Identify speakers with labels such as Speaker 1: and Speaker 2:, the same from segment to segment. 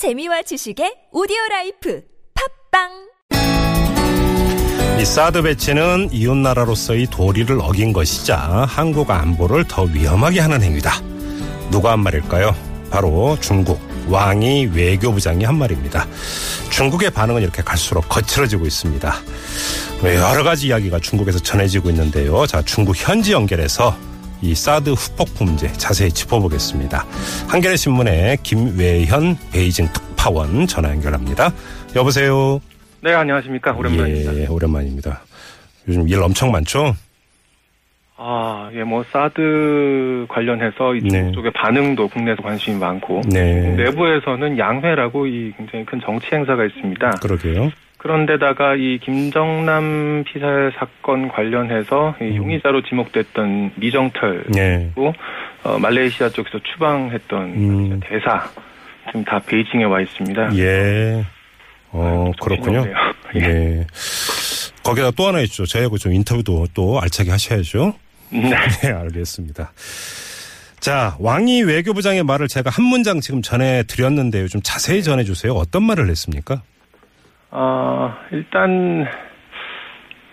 Speaker 1: 재미와 지식의 오디오 라이프 팟빵
Speaker 2: 이 사드 배치는 이웃 나라로서의 도리를 어긴 것이자 한국 안보를 더 위험하게 하는 행위다. 누가 한 말일까요? 바로 중국 왕이 외교부장이 한 말입니다. 중국의 반응은 이렇게 갈수록 거칠어지고 있습니다. 여러 가지 이야기가 중국에서 전해지고 있는데요. 자, 중국 현지 연결해서 이 사드 후폭풍 문제 자세히 짚어보겠습니다. 한겨레 신문의 김외현 베이징 특파원 전화 연결합니다. 여보세요.
Speaker 3: 네, 안녕하십니까. 오랜만입니다.
Speaker 2: 예, 오랜만입니다. 요즘 일 엄청 많죠?
Speaker 3: 아, 예, 뭐, 사드 관련해서 이쪽
Speaker 2: 네.
Speaker 3: 반응도 국내에서 관심이 많고,
Speaker 2: 네.
Speaker 3: 내부에서는 양회라고 이 굉장히 큰 정치 행사가 있습니다.
Speaker 2: 그러게요.
Speaker 3: 그런데다가 이 김정남 피살 사건 관련해서 이 용의자로 지목됐던 미정털,
Speaker 2: 네.
Speaker 3: 고 어, 말레이시아 쪽에서 추방했던
Speaker 2: 음.
Speaker 3: 대사, 지금 다 베이징에 와 있습니다.
Speaker 2: 예. 어,
Speaker 3: 정신이
Speaker 2: 그렇군요.
Speaker 3: 예.
Speaker 2: 네. 거기다 또 하나 있죠. 저희하고 좀 인터뷰도 또 알차게 하셔야죠.
Speaker 3: 네.
Speaker 2: 네, 알겠습니다. 자, 왕이 외교부장의 말을 제가 한 문장 지금 전해 드렸는데요. 좀 자세히 전해 주세요. 어떤 말을 했습니까?
Speaker 3: 아, 일단,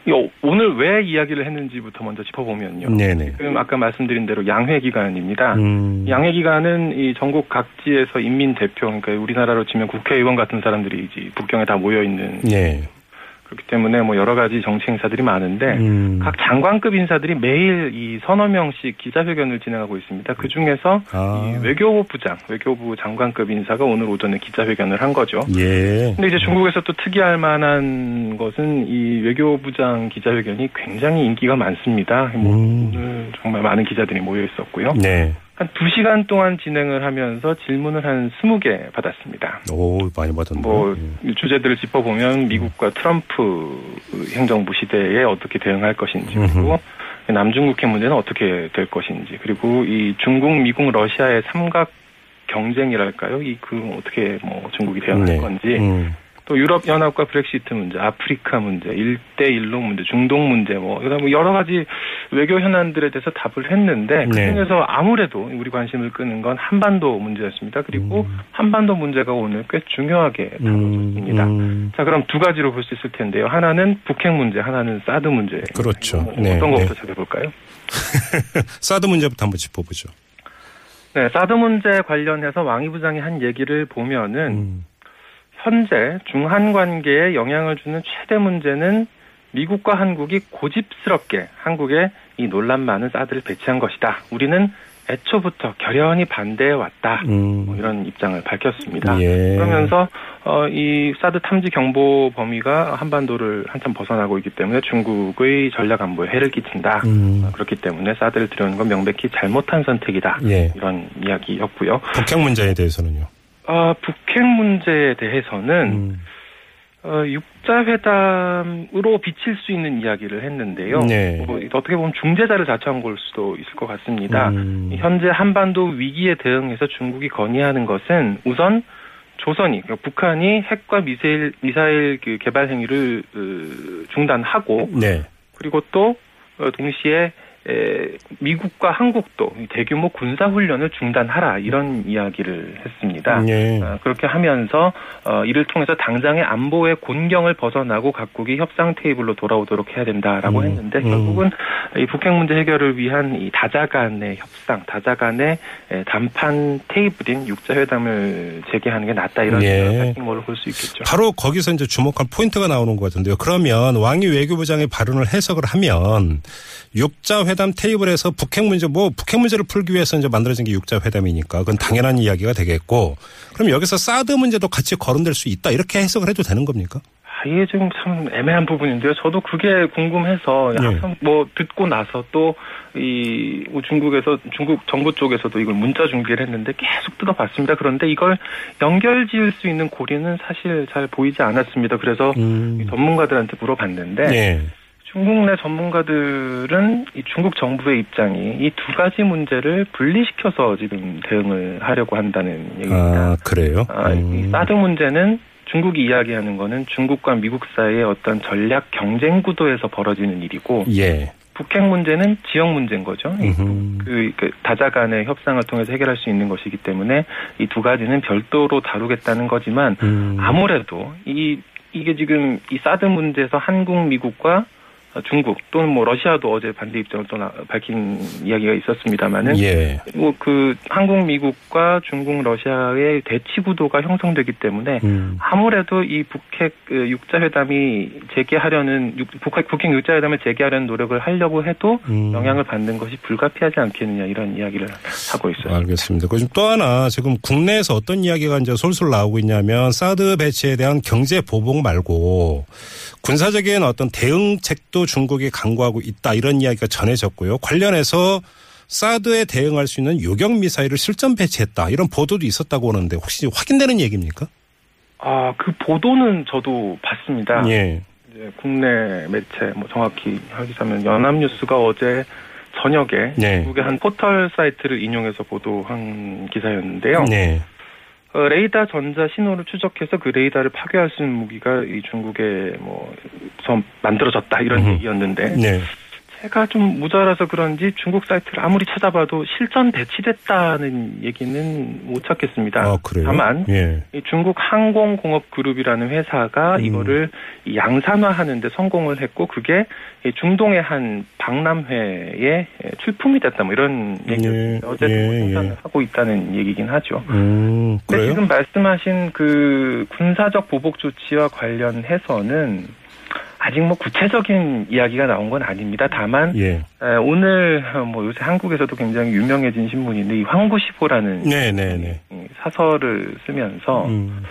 Speaker 3: 오- 오늘 왜 이야기를 했는지부터 먼저 짚어보면요.
Speaker 2: 네네.
Speaker 3: 지금 아까 말씀드린 대로 양회 기간입니다.
Speaker 2: 음,
Speaker 3: 양회 기간은 이 전국 각지에서 인민 대표, 그러니까 우리나라로 치면 국회의원 같은 사람들이 이제 북경에 다 모여 있는
Speaker 2: 예.
Speaker 3: 그렇기 때문에 뭐 여러 가지 정치 행사들이 많은데
Speaker 2: 음,
Speaker 3: 각 장관급 인사들이 매일 이 서너 명씩 기자회견을 진행하고 있습니다. 그 중에서
Speaker 2: 아.
Speaker 3: 이 외교부장, 외교부 장관급 인사가 오늘 오전에 기자회견을 한 거죠.
Speaker 2: 예.
Speaker 3: 근데 이제 중국에서 또 특이할 만한 것은 이 외교부장 기자회견이 굉장히 인기가 많습니다. 뭐
Speaker 2: 음.
Speaker 3: 오늘 정말 많은 기자들이 모여 있었고요.
Speaker 2: 네.
Speaker 3: 한 두시간 동안 진행을 하면서 질문을 한 20개 받았습니다.
Speaker 2: 오, 많이 받았네.
Speaker 3: 뭐
Speaker 2: 예.
Speaker 3: 이 주제들을 짚어 보면 미국과 트럼프 행정부 시대에 어떻게 대응할 것인지 그리고 남중국해 문제는 어떻게 될 것인지 그리고 이 중국, 미국, 러시아의 삼각 경쟁이랄까요? 이 그 어떻게 뭐 중국이 대응할
Speaker 2: 네.
Speaker 3: 건지
Speaker 2: 음,
Speaker 3: 또 유럽 연합과 브렉시트 문제, 아프리카 문제, 일대 일로 문제, 중동 문제 뭐 그다음 뭐 여러 가지 외교 현안들에 대해서 답을 했는데 그
Speaker 2: 네.
Speaker 3: 중에서 아무래도 우리 관심을 끄는 건 한반도 문제였습니다. 그리고
Speaker 2: 음.
Speaker 3: 한반도 문제가 오늘 꽤 중요하게 다뤄졌습니다.
Speaker 2: 음,
Speaker 3: 자, 그럼 두 가지로 볼 수 있을 텐데요. 하나는 북핵 문제, 하나는 사드 문제.
Speaker 2: 그렇죠.
Speaker 3: 뭐
Speaker 2: 네,
Speaker 3: 어떤
Speaker 2: 네.
Speaker 3: 것부터 찾아볼까요?
Speaker 2: 사드 문제부터 한번 짚어보죠.
Speaker 3: 네, 사드 문제 관련해서 왕이 부장이 한 얘기를 보면은
Speaker 2: 음,
Speaker 3: 현재 중한 관계에 영향을 주는 최대 문제는 미국과 한국이 고집스럽게 한국에 이 논란 많은 사드를 배치한 것이다. 우리는 애초부터 결연히 반대해 왔다.
Speaker 2: 음,
Speaker 3: 뭐 이런 입장을 밝혔습니다.
Speaker 2: 예.
Speaker 3: 그러면서 어, 이 사드 탐지 경보 범위가 한반도를 한참 벗어나고 있기 때문에 중국의 전략 안보에 해를 끼친다.
Speaker 2: 음,
Speaker 3: 어, 그렇기 때문에 사드를 들여오는 건 명백히 잘못한 선택이다.
Speaker 2: 예.
Speaker 3: 이런 이야기였고요.
Speaker 2: 북핵 문제에 대해서는요.
Speaker 3: 아, 북핵 문제에 대해서는
Speaker 2: 음,
Speaker 3: 어, 육자회담으로 비칠 수 있는 이야기를 했는데요.
Speaker 2: 네.
Speaker 3: 뭐, 어떻게 보면 중재자를 자처한 걸 수도 있을 것 같습니다.
Speaker 2: 음.
Speaker 3: 현재 한반도 위기에 대응해서 중국이 건의하는 것은 우선 조선이 그러니까 북한이 핵과 미사일 미사일 그 개발 행위를 어, 중단하고
Speaker 2: 네.
Speaker 3: 그리고 또 어, 동시에 에, 미국과 한국도 이 대규모 군사 훈련을 중단하라 이런 이야기를 했습니다.
Speaker 2: 예.
Speaker 3: 어, 그렇게 하면서 어, 이를 통해서 당장의 안보의 곤경을 벗어나고 각국이 협상 테이블로 돌아오도록 해야 된다라고
Speaker 2: 음,
Speaker 3: 했는데
Speaker 2: 음.
Speaker 3: 결국은 이 북핵 문제 해결을 위한 이 다자 간의 협상, 다자 간의 에, 담판 테이블인 육자회담을 재개하는 게 낫다 이런
Speaker 2: 예.
Speaker 3: 생각을 볼수 있겠죠.
Speaker 2: 바로 거기서 이제 주목할 포인트가 나오는 것 같은데요. 그러면 왕이 외교부장의 발언을 해석을 하면 육자 회담 테이블에서 북핵 문제 뭐 북핵 문제를 풀기 위해서 이제 만들어진 게 육자 회담이니까 그건 당연한 이야기가 되겠고 그럼 여기서 사드 문제도 같이 거론될 수 있다 이렇게 해석을 해도 되는 겁니까?
Speaker 3: 아, 이게 좀참 애매한 부분인데요. 저도 그게 궁금해서
Speaker 2: 네.
Speaker 3: 항상 뭐 듣고 나서 또 이 중국에서 중국 정부 쪽에서도 이걸 문자 중계를 했는데 계속 뜯어봤습니다. 그런데 이걸 연결 지을 수 있는 고리는 사실 잘 보이지 않았습니다. 그래서
Speaker 2: 음.
Speaker 3: 이 전문가들한테 물어봤는데
Speaker 2: 네.
Speaker 3: 중국 내 전문가들은 이 중국 정부의 입장이 이 두 가지 문제를 분리시켜서 지금 대응을 하려고 한다는 얘기입니다.
Speaker 2: 아 그래요?
Speaker 3: 아, 이
Speaker 2: 음.
Speaker 3: 사드 문제는 중국이 이야기하는 거는 중국과 미국 사이의 어떤 전략 경쟁 구도에서 벌어지는 일이고
Speaker 2: 예.
Speaker 3: 북핵 문제는 지역 문제인 거죠. 그, 그 다자 간의 협상을 통해서 해결할 수 있는 것이기 때문에 이 두 가지는 별도로 다루겠다는 거지만
Speaker 2: 음.
Speaker 3: 아무래도 이 이게 지금 이 사드 문제에서 한국, 미국과 중국 또는 뭐 러시아도 어제 반대 입장을 또 나- 밝힌 이야기가 있었습니다만은
Speaker 2: 예.
Speaker 3: 뭐그 한국, 미국과 중국, 러시아의 대치 구도가 형성되기 때문에
Speaker 2: 음.
Speaker 3: 아무래도 이 북핵 그 육자 회담이 재개하려는 육- 북핵 북핵 육자 회담을 재개하려는 노력을 하려고 해도
Speaker 2: 음.
Speaker 3: 영향을 받는 것이 불가피하지 않겠느냐 이런 이야기를 하고 있어요.
Speaker 2: 알겠습니다. 그리고 또 하나 지금 국내에서 어떤 이야기가 이제 솔솔 나오고 있냐면 사드 배치에 대한 경제 보복 말고 군사적인 어떤 대응책도 중국이 강구하고 있다 이런 이야기가 전해졌고요. 관련해서 사드에 대응할 수 있는 요격 미사일을 실전 배치했다 이런 보도도 있었다고 하는데 혹시 확인되는 얘기입니까?
Speaker 3: 아, 그 보도는 저도 봤습니다.
Speaker 2: 예.
Speaker 3: 국내 매체 뭐 정확히 하기자면 연합뉴스가 어제 저녁에
Speaker 2: 네.
Speaker 3: 중국의 한 포털 사이트를 인용해서 보도한 기사였는데요.
Speaker 2: 네.
Speaker 3: 어, 레이더 전자 신호를 추적해서 그 레이더를 파괴할 수 있는 무기가 이 중국에 뭐서 만들어졌다 이런
Speaker 2: 음흠.
Speaker 3: 얘기였는데
Speaker 2: 네.
Speaker 3: 제가 좀 모자라서 그런지 중국 사이트를 아무리 찾아봐도 실전 배치됐다는 얘기는 못 찾겠습니다.
Speaker 2: 아 그래요?
Speaker 3: 다만
Speaker 2: 예.
Speaker 3: 이 중국 항공공업 그룹이라는 회사가
Speaker 2: 음.
Speaker 3: 이거를 이 양산화하는 데 성공을 했고 그게 이 중동의 한 박람회에 출품이 됐다 뭐 이런
Speaker 2: 예,
Speaker 3: 얘기 어제
Speaker 2: 예,
Speaker 3: 생산을
Speaker 2: 예.
Speaker 3: 하고 있다는 얘기긴 하죠.
Speaker 2: 음 그래요?
Speaker 3: 지금 말씀하신 그 군사적 보복 조치와 관련해서는 아직 뭐 구체적인 이야기가 나온 건 아닙니다. 다만
Speaker 2: 예.
Speaker 3: 에, 오늘 뭐 요새 한국에서도 굉장히 유명해진 신문인데 이 황구시보라는
Speaker 2: 네네네.
Speaker 3: 이 사설을 쓰면서
Speaker 2: 음.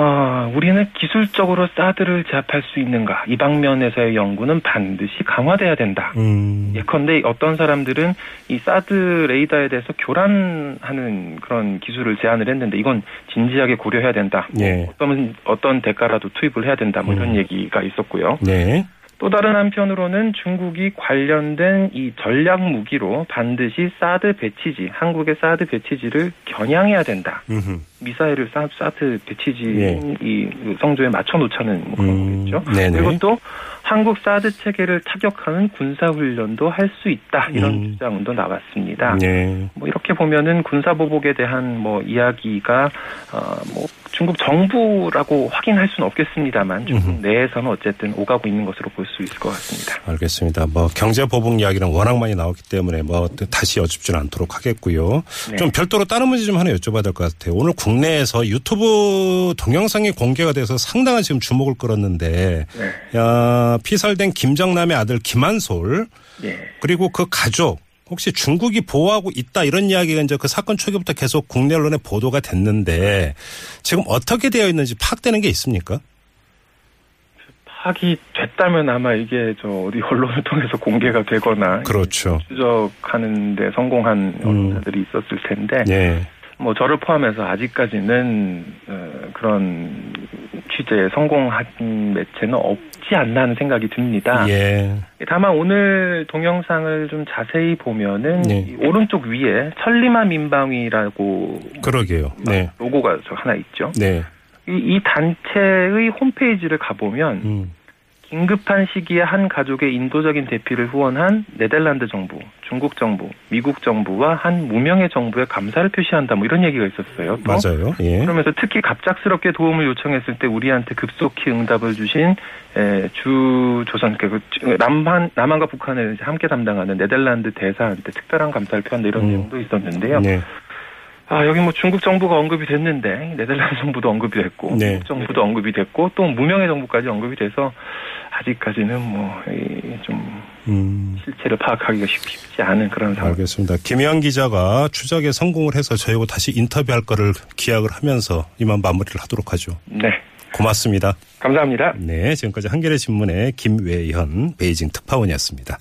Speaker 3: 아, 우리는 기술적으로 사드를 제압할 수 있는가? 이 방면에서의 연구는 반드시 강화돼야 된다.
Speaker 2: 음.
Speaker 3: 예컨대 어떤 사람들은 이 사드 레이더에 대해서 교란하는 그런 기술을 제안을 했는데 이건 진지하게 고려해야 된다. 뭐
Speaker 2: 예.
Speaker 3: 어떤 어떤 대가라도 투입을 해야 된다. 뭐 이런
Speaker 2: 음.
Speaker 3: 얘기가 있었고요.
Speaker 2: 네.
Speaker 3: 또 다른 한편으로는 중국이 관련된 이 전략 무기로 반드시 사드 배치지, 한국의 사드 배치지를 겨냥해야 된다.
Speaker 2: 음흠.
Speaker 3: 미사일을 사, 사드 배치지
Speaker 2: 예.
Speaker 3: 이 성조에 맞춰 놓자는 뭐 그런
Speaker 2: 음,
Speaker 3: 거겠죠.
Speaker 2: 네네.
Speaker 3: 그리고 또 한국 사드 체계를 타격하는 군사 훈련도 할 수 있다 이런
Speaker 2: 음.
Speaker 3: 주장도 나왔습니다.
Speaker 2: 네.
Speaker 3: 뭐 이렇게 보면은 군사 보복에 대한 뭐 이야기가 어 뭐 중국 정부라고 확인할 수는 없겠습니다만 중국. 내에서는 어쨌든 오가고 있는 것으로 볼 수 있을 것 같습니다.
Speaker 2: 알겠습니다. 뭐 경제 보복 이야기는 워낙 많이 나왔기 때문에 뭐 다시 여쭙지는 않도록 하겠고요.
Speaker 3: 네.
Speaker 2: 좀 별도로 다른 문제 좀 하나 여쭤봐야 될 것 같아요. 오늘 국내에서 유튜브 동영상이 공개가 돼서 상당한 지금 주목을 끌었는데
Speaker 3: 네.
Speaker 2: 야, 피살된 김정남의 아들 김한솔
Speaker 3: 예.
Speaker 2: 그리고 그 가족 혹시 중국이 보호하고 있다 이런 이야기가 이제 그 사건 초기부터 계속 국내 언론에 보도가 됐는데 지금 어떻게 되어 있는지 파악되는 게 있습니까?
Speaker 3: 파악이 됐다면 아마 이게 저 어디 언론을 통해서 공개가 되거나
Speaker 2: 그렇죠.
Speaker 3: 추적하는데 성공한 언론사들이 있었을 텐데
Speaker 2: 예.
Speaker 3: 뭐 저를 포함해서 아직까지는 어, 그런 취재에 성공한 매체는 없지 않나 하는 생각이 듭니다.
Speaker 2: 예.
Speaker 3: 다만 오늘 동영상을 좀 자세히 보면은
Speaker 2: 네.
Speaker 3: 이 오른쪽 위에 천리마 민방위라고
Speaker 2: 그러게요. 네.
Speaker 3: 로고가 저 하나 있죠.
Speaker 2: 네.
Speaker 3: 이, 이 단체의 홈페이지를 가보면
Speaker 2: 음.
Speaker 3: 긴급한 시기에 한 가족의 인도적인 대피를 후원한 네덜란드 정부, 중국 정부, 미국 정부와 한 무명의 정부에 감사를 표시한다. 뭐 이런 얘기가 있었어요. 또
Speaker 2: 맞아요. 예.
Speaker 3: 그러면서 특히 갑작스럽게 도움을 요청했을 때 우리한테 급속히 응답을 주신 에, 주 조선 그 남한 남한과 북한을 함께 담당하는 네덜란드 대사한테 특별한 감사를 표한다 이런
Speaker 2: 음.
Speaker 3: 내용도 있었는데요.
Speaker 2: 네.
Speaker 3: 아 여기 뭐 중국 정부가 언급이 됐는데 네덜란드 정부도 언급이 됐고
Speaker 2: 네.
Speaker 3: 미국 정부도 언급이 됐고 또 무명의 정부까지 언급이 돼서 아직까지는 뭐 좀
Speaker 2: 음.
Speaker 3: 실체를 파악하기가 쉽- 쉽지 않은 그런 상황.
Speaker 2: 알겠습니다. 김혜영 기자가 추적에 성공을 해서 저희하고 다시 인터뷰할 거를 기약을 하면서 이만 마무리를 하도록 하죠.
Speaker 3: 네,
Speaker 2: 고맙습니다.
Speaker 3: 감사합니다.
Speaker 2: 네, 지금까지 한겨레 신문의 김외현 베이징 특파원이었습니다.